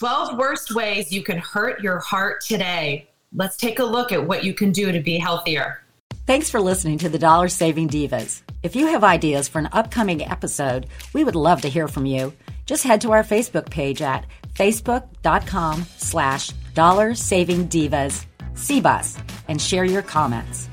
12 worst ways you can hurt your heart today. Let's take a look at what you can do to be healthier. Thanks for listening to the Dollar Saving Divas. If you have ideas for an upcoming episode, we would love to hear from you. Just head to our Facebook page at facebook.com slash dollar saving divas CBUS and share your comments.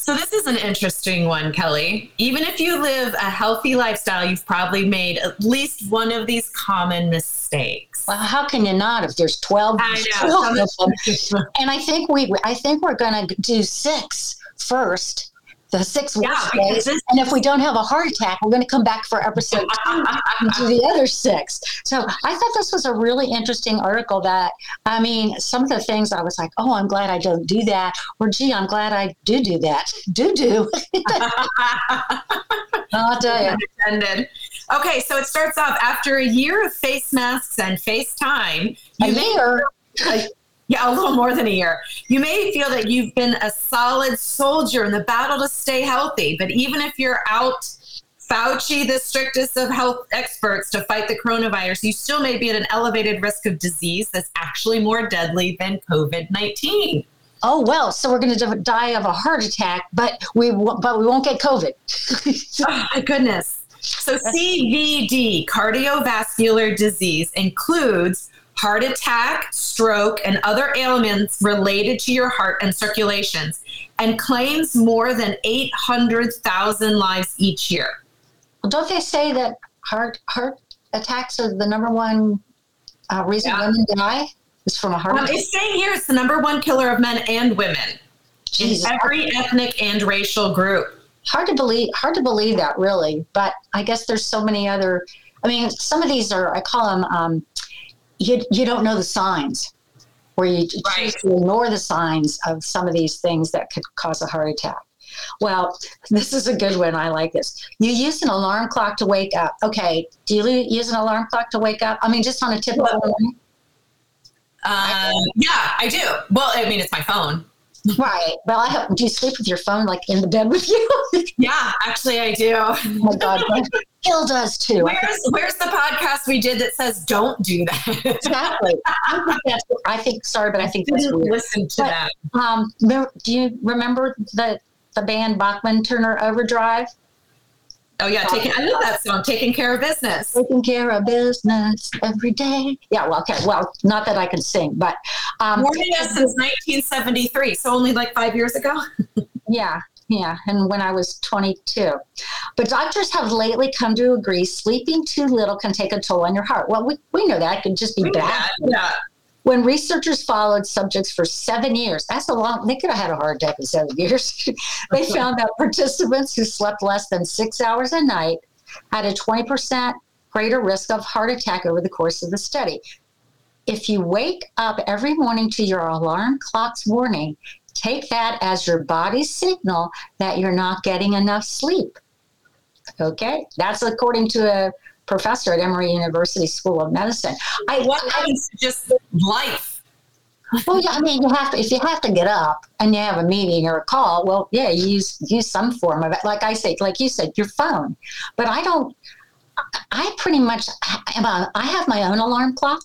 So, this is an interesting one, Kelly. Even if you live a healthy lifestyle, you've probably made at least one of these common mistakes. Well, how can you not if there's 12? I know. 12 and I think we, I think we're going to do six first the six Yeah, worst because ways. this- And if we don't have a heart attack, we're going to come back for episode two and do the other six. So I thought this was a really interesting article that, I mean, some of the things I was like, oh, I'm glad I don't do that. Or, gee, I'm glad I do do that. Do do. I'll tell you. Okay, so it starts off after a year of face masks and FaceTime. A You may, year. Yeah, a little more than a year. You may feel that you've been a solid soldier in the battle to stay healthy, but even if you're out Fauci, the strictest of health experts to fight the coronavirus, you still may be at an elevated risk of disease that's actually more deadly than COVID 19. Oh well, so we're going to die of a heart attack, but we but we won't get COVID. Oh, my goodness. So, CVD, cardiovascular disease, includes heart attack, stroke, and other ailments related to your heart and circulations, and claims more than 800,000 lives each year. Well, don't they say that heart heart attacks are the number one uh, reason Yeah. women die? Is from a heart Um, attack. it's saying here it's the number one killer of men and women Jesus, in every ethnic and racial group. hard to believe. Hard to believe that, really. But I guess there's so many other. I mean, some of these are. I call them. Um, you you don't know the signs, where you Right. choose to ignore the signs of some of these things that could cause a heart attack. Well, this is a good one. I like this. You use an alarm clock to wake up. Okay. Do you use an alarm clock to wake up? I mean, just on a typical morning. Um, yeah, I do. Well, I mean, it's my phone. Right. Well, I hope. Do you sleep with your phone like in the bed with you? oh Yeah, actually, I do. my God. Bill does too. Where's where's the podcast we did that says don't do that? Exactly. I think that's. I think. Sorry, but I think that's weird. listen to But- that. Um, do you remember the the band Bachman Turner Overdrive? Oh yeah, taking I love that song, taking care of business. Taking care of business every day. Yeah. Well, okay. Well, not that I can sing, but um, Warning us since 1973, so only like five years ago. Yeah, yeah, and when I was 22. But doctors have lately come to agree sleeping too little can take a toll on your heart. Well, we, we know that it could just be bad. Yeah. When researchers followed subjects for seven years, that's a long, they could have had a heart attack in seven years. they found that participants who slept less than six hours a night had a 20% greater risk of heart attack over the course of the study. If you wake up every morning to your alarm clock's warning, take that as your body's signal that you're not getting enough sleep. Okay, that's according to a professor at Emory University School of Medicine. I, What I- happens to just life? well, yeah, I mean, you have to if you have to get up and you have a meeting or a call. Well, yeah, you use use some form of it. Like I say, like you said, your phone. But I don't. I- I pretty much am a, I have my own alarm clock.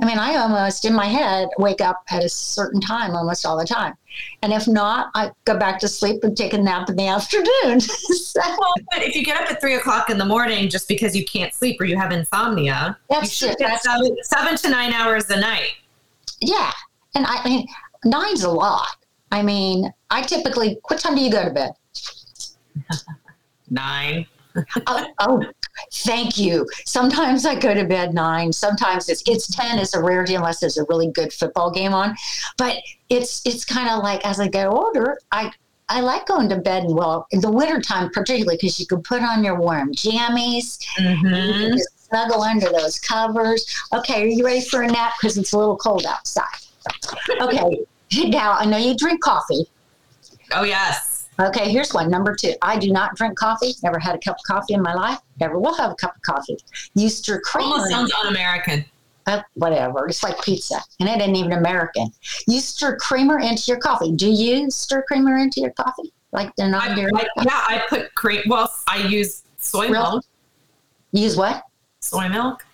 I mean, I almost in my head wake up at a certain time almost all the time, and if not, I go back to sleep and take a nap in the afternoon. So, Well, but if you get up at three o'clock in the morning just because you can't sleep or you have insomnia, you That's should it. get That's- seven, seven to nine hours a night. yeah, and I, I mean, nine's a lot. I mean, I typically. What time do you go to bed? Nine. oh, oh, thank you. Sometimes I go to bed nine. Sometimes it's it's ten. It's a rarity unless there's a really good football game on. But it's it's kind of like as I get older, I I like going to bed. Well, in the wintertime particularly because you can put on your warm jammies. Mm-hmm. snuggle under those covers. Okay, are you ready for a nap? Because it's a little cold outside. Okay. Now I know you drink coffee. Oh yes. Okay, here's one. Number two. I do not drink coffee. Never had a cup of coffee in my life. Never will have a cup of coffee. You stir creamer. Almost sounds un-American. uh, whatever. It's like pizza, and it ain't even American. You stir creamer into your coffee. Do you stir creamer into your coffee? Like they're not I, dairy? I- yeah, I put cream. Well, I use soy Really? milk. Use what? Soy milk.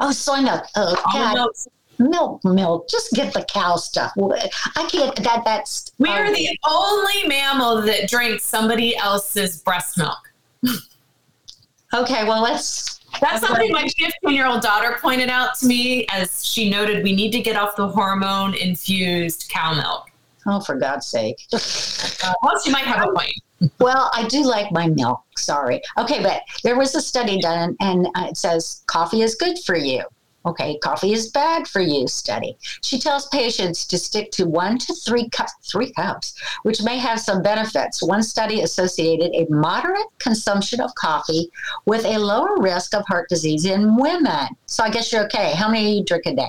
Oh, soy milk. Oh, Almond God. milk. Milk, milk. Just get the cow stuff. I can't. That that's. We are oh, the only mammal that drinks somebody else's breast milk. Okay, well let's. That's something my 15 year old daughter pointed out to me as she noted we need to get off the hormone infused cow milk. Oh, for God's sake. Uh, well, she might have a point. well, I do like my milk. Sorry. Okay, but there was a study done, and uh, it says coffee is good for you. Okay, coffee is bad for you. Study. She tells patients to stick to one to three cups, three cups, which may have some benefits. One study associated a moderate consumption of coffee with a lower risk of heart disease in women. So I guess you're okay. How many do you drink a day?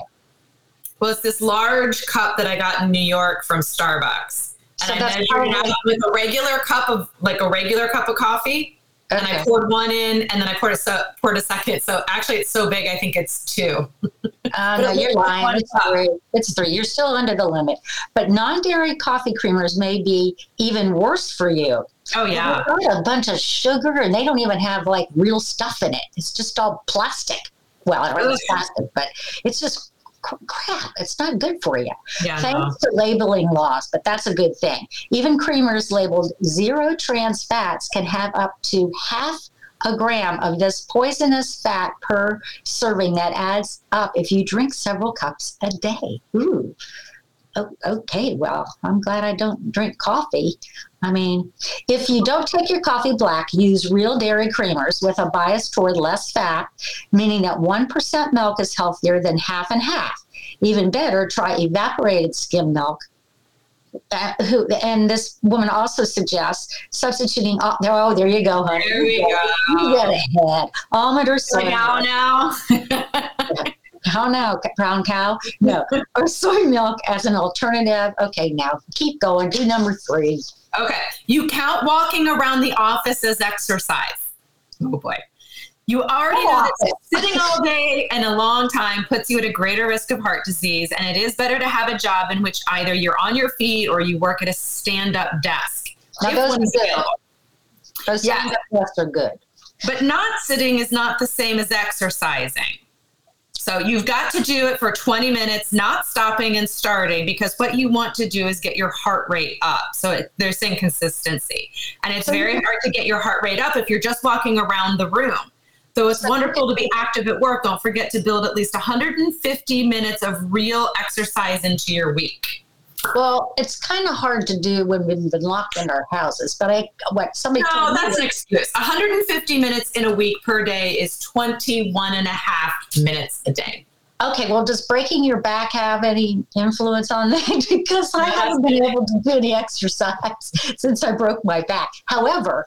Well, it's this large cup that I got in New York from Starbucks. So And I that's measured it out with a regular cup of, like a regular cup of coffee. And I poured one in and then I poured a, so, poured a second. So actually, it's so big, I think it's two. Uh, no, you're lying. It's three. It's three. You're still under the limit. But non-dairy coffee creamers may be even worse for you. Oh, yeah. Got a bunch of sugar, and they don't even have like real stuff in it. It's just all plastic. Well, I don't know if it's plastic, but it's just crap. It's not good for you. Yeah. no. Thanks to labeling laws, but that's a good thing. Even creamers labeled zero trans fats can have up to half a gram of this poisonous fat per serving that adds up if you drink several cups a day. Ooh. O- Okay, well, I'm glad I don't drink coffee. I mean, if you don't take your coffee black, use real dairy creamers with a bias toward less fat, meaning that 1% milk is healthier than half and half. Even better, try evaporated skim milk. Uh, who, and this woman also suggests substituting. Oh, there, oh, there you go, honey. There we You go. get ahead. Almond or soy Now, now. How now, brown cow? No, or soy milk as an alternative. Okay, now keep going. Do number three. Okay. You count walking around the office as exercise. Oh boy. You already know that sitting all day and a long time puts you at a greater risk of heart disease, and it is better to have a job in which either you're on your feet or you work at a stand up desk. Now, If those are good. available. Those Yeah. stand-up tests are good. But not sitting is not the same as exercising. So you've got to do it for 20 minutes, not stopping and starting, because what you want to do is get your heart rate up. So it, there's inconsistency. And it's very mm-hmm. hard to get your heart rate up if you're just walking around the room. So it's wonderful to be active at work. Don't forget to build at least 150 minutes of real exercise into your week. Well, it's kind of hard to do when we've been locked in our houses. But I, what somebody No, told me that's an excuse. 150 minutes in a week per day is 21 and a half minutes a day. Okay, well, does breaking your back have any influence on that? because I haven't been able to do any exercise since I broke my back. However,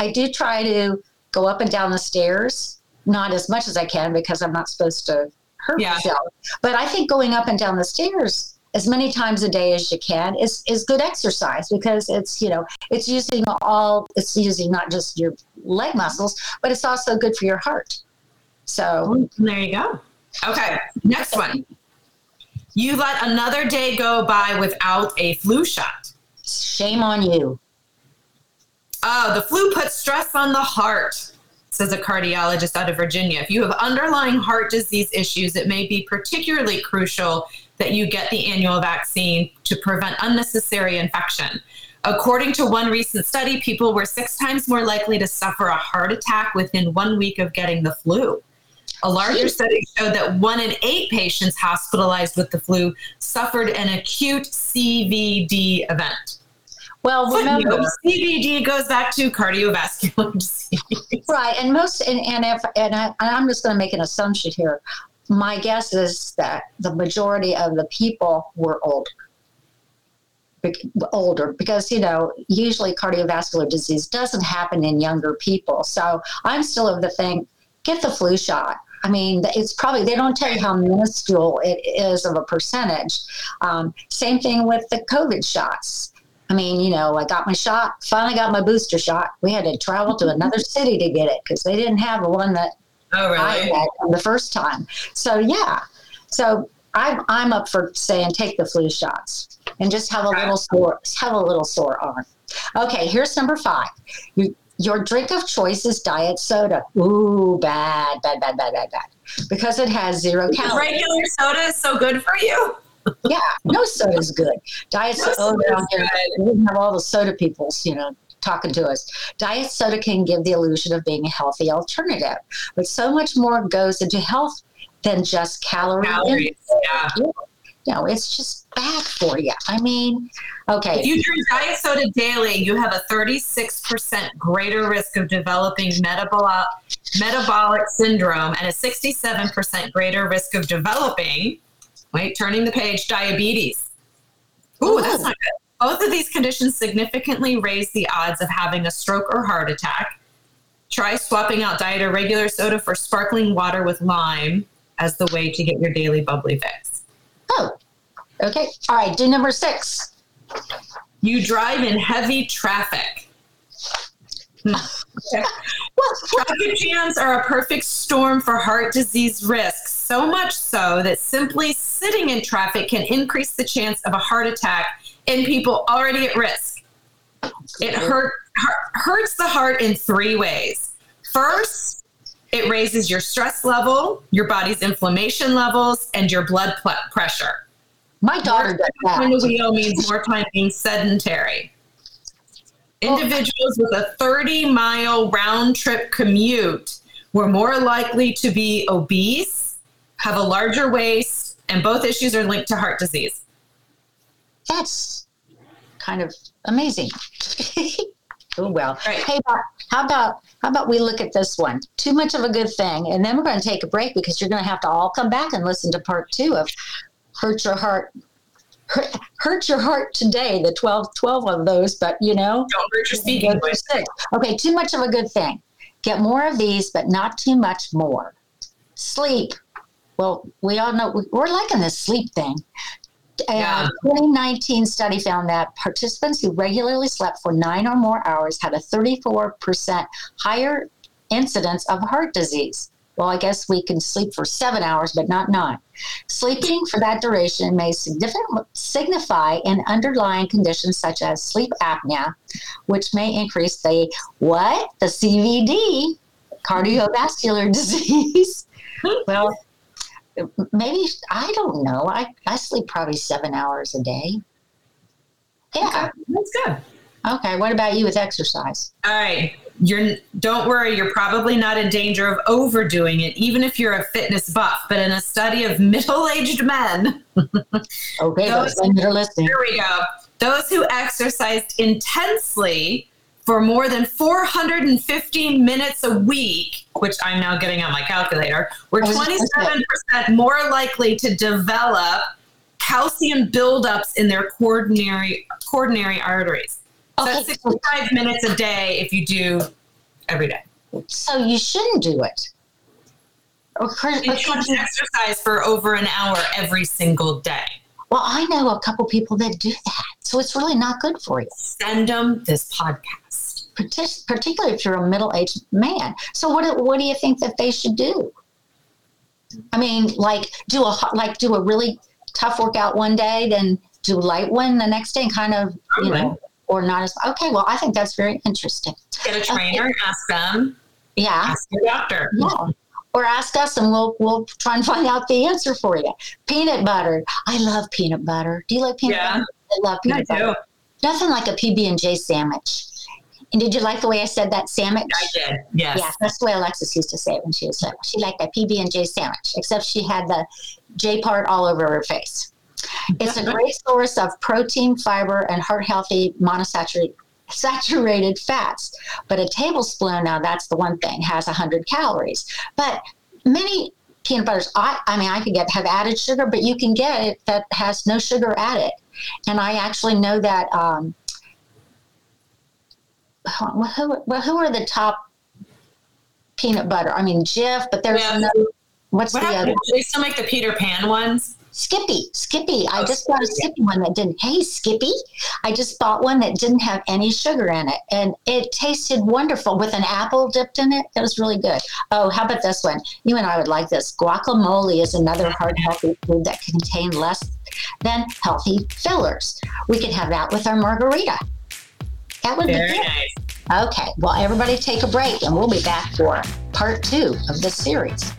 I do try to go up and down the stairs, not as much as I can because I'm not supposed to hurt Yeah. myself. But I think going up and down the stairs as many times a day as you can is, is good exercise because it's you know it's using all it's using not just your leg muscles but it's also good for your heart so There you go. Okay, next one. You let another day go by without a flu shot. shame on you Oh, the flu puts stress on the heart, says a cardiologist out of Virginia. If you have underlying heart disease issues, it may be particularly crucial that you get the annual vaccine to prevent unnecessary infection. According to one recent study, people were six times more likely to suffer a heart attack within one week of getting the flu. A larger study showed that one in eight patients hospitalized with the flu suffered an acute CVD event. well remember CVD goes back to cardiovascular disease. Right, and most and, and if and I, I'm just going to make an assumption here. My guess is that the majority of the people were older. Older because you know usually cardiovascular disease doesn't happen in younger people. So I'm still of the thing, get the flu shot. I mean, it's probably they don't tell you how minuscule it is of a percentage. Um, same thing with the COVID shots. I mean, you know, I got my shot, finally got my booster shot. We had to travel to another city to get it because they didn't have the one that Oh, I really? the first time. So, yeah. So I'm, I'm up for saying take the flu shots and just have a little sore, have a little sore arm. Okay, here's number five. You, your drink of choice is diet soda. Ooh, bad, bad, bad, bad, bad, bad. Because it has zero calories. Regular soda is so good for you. yeah, no soda is good. Diet No soda, good. we have all the soda peoples, you know, talking to us. Diet soda can give the illusion of being a healthy alternative, but so much more goes into health than just calorie. Calories. Yeah. Know, it's just bad for you. I mean, okay. If you drink diet soda daily, you have a 36% greater risk of developing metabolic metabolic syndrome and a 67% greater risk of developing, wait, turning the page, diabetes. Ooh, that's not good. Both of these conditions significantly raise the odds of having a stroke or heart attack. Try swapping out diet or regular soda for sparkling water with lime as the way to get your daily bubbly fix. Oh, okay. All right. Do number six. You drive in heavy traffic. Hmm. Okay. Traffic jams are a perfect storm for heart disease risks, so much so that simply sitting in traffic can increase the chance of a heart attack in people already at risk. It hurt, hurt, hurts the heart in three ways. First, it raises your stress level, your body's inflammation levels, and your blood pl- pressure. My daughter does Time the that. wheel means more time being sedentary. Individuals with a 30 mile round trip commute were more likely to be obese, have a larger waist, and both issues are linked to heart disease. That's kind of amazing. oh well. Right. Hey, Bob, how about how about we look at this one? Too much of a good thing, and then we're going to take a break because you're going to have to all come back and listen to part two of "Hurt Your Heart." Hurt, hurt your heart today. The 12, 12 of those, but you know, Don't hurt your speaking voice. Okay, too much of a good thing. Get more of these, but not too much more. Sleep. Well, we all know we're liking this sleep thing. Yeah. A 2019 study found that participants who regularly slept for nine or more hours had a 34% higher incidence of heart disease. Well, I guess we can sleep for seven hours, but not nine. Sleeping for that duration may signify an underlying condition such as sleep apnea, which may increase the what? The CVD, cardiovascular disease. well, maybe I don't know. I, I sleep probably seven hours a day. Yeah. That's good. Okay. What about you with exercise? All right. You're don't worry, you're probably not in danger of overdoing it, even if you're a fitness buff. But in a study of middle-aged men, Okay, Those- those that are listening. Here we go. Those who exercised intensely for more than 450 minutes a week, which I'm now getting on my calculator, were I was just gonna 27% more likely to develop calcium buildups in their coronary coronary arteries. So Okay, that's 65 minutes a day if you do every day. so you shouldn't do it. Or, cur- You should exercise for over an hour every single day. well, I know a couple people that do that, so it's really not good for you. Send them this podcast. Partic- particularly if you're a middle-aged man. So what do, what do you think that they should do? I mean, like do a like do a really tough workout one day, then do a light one the next day, and kind of you Probably. know, or not as okay. Well, I think that's very interesting. Get a trainer and ask them, Yeah, ask your doctor. yeah. Or ask us, and we'll we'll try and find out the answer for you. Peanut butter. I love peanut butter. Do you like peanut Yeah. butter? I love I peanut butter. do. Nothing like a PB and J sandwich. And did you like the way I said that sandwich? I did. Yes. Yeah, that's the way Alexis used to say it when she was little. She liked that PB and J sandwich, except she had the J part all over her face. It's a great source of protein, fiber, and heart healthy monosaturated saturated fats. But a tablespoon, now that's the one thing, has 100 calories. But many peanut butters, I, I mean, I could get have added sugar, but you can get it that has no sugar added. And I actually know that. Um, who, who, well, who are the top peanut butter? I mean, Jif, but there's Yeah. another. What's What the happened? other? They still make the Peter Pan ones? Skippy, Skippy. I Oh, just bought a oh, Skippy. Skippy one that didn't. Hey, Skippy. I just bought one that didn't have any sugar in it, and it tasted wonderful with an apple dipped in it. It was really good. Oh, how about this one? You and I would like this. Guacamole is another heart healthy food that contains less than healthy fillers. We could have that with our margarita. That would Very be good. nice. Okay, well, everybody take a break and we'll be back for part two of this series.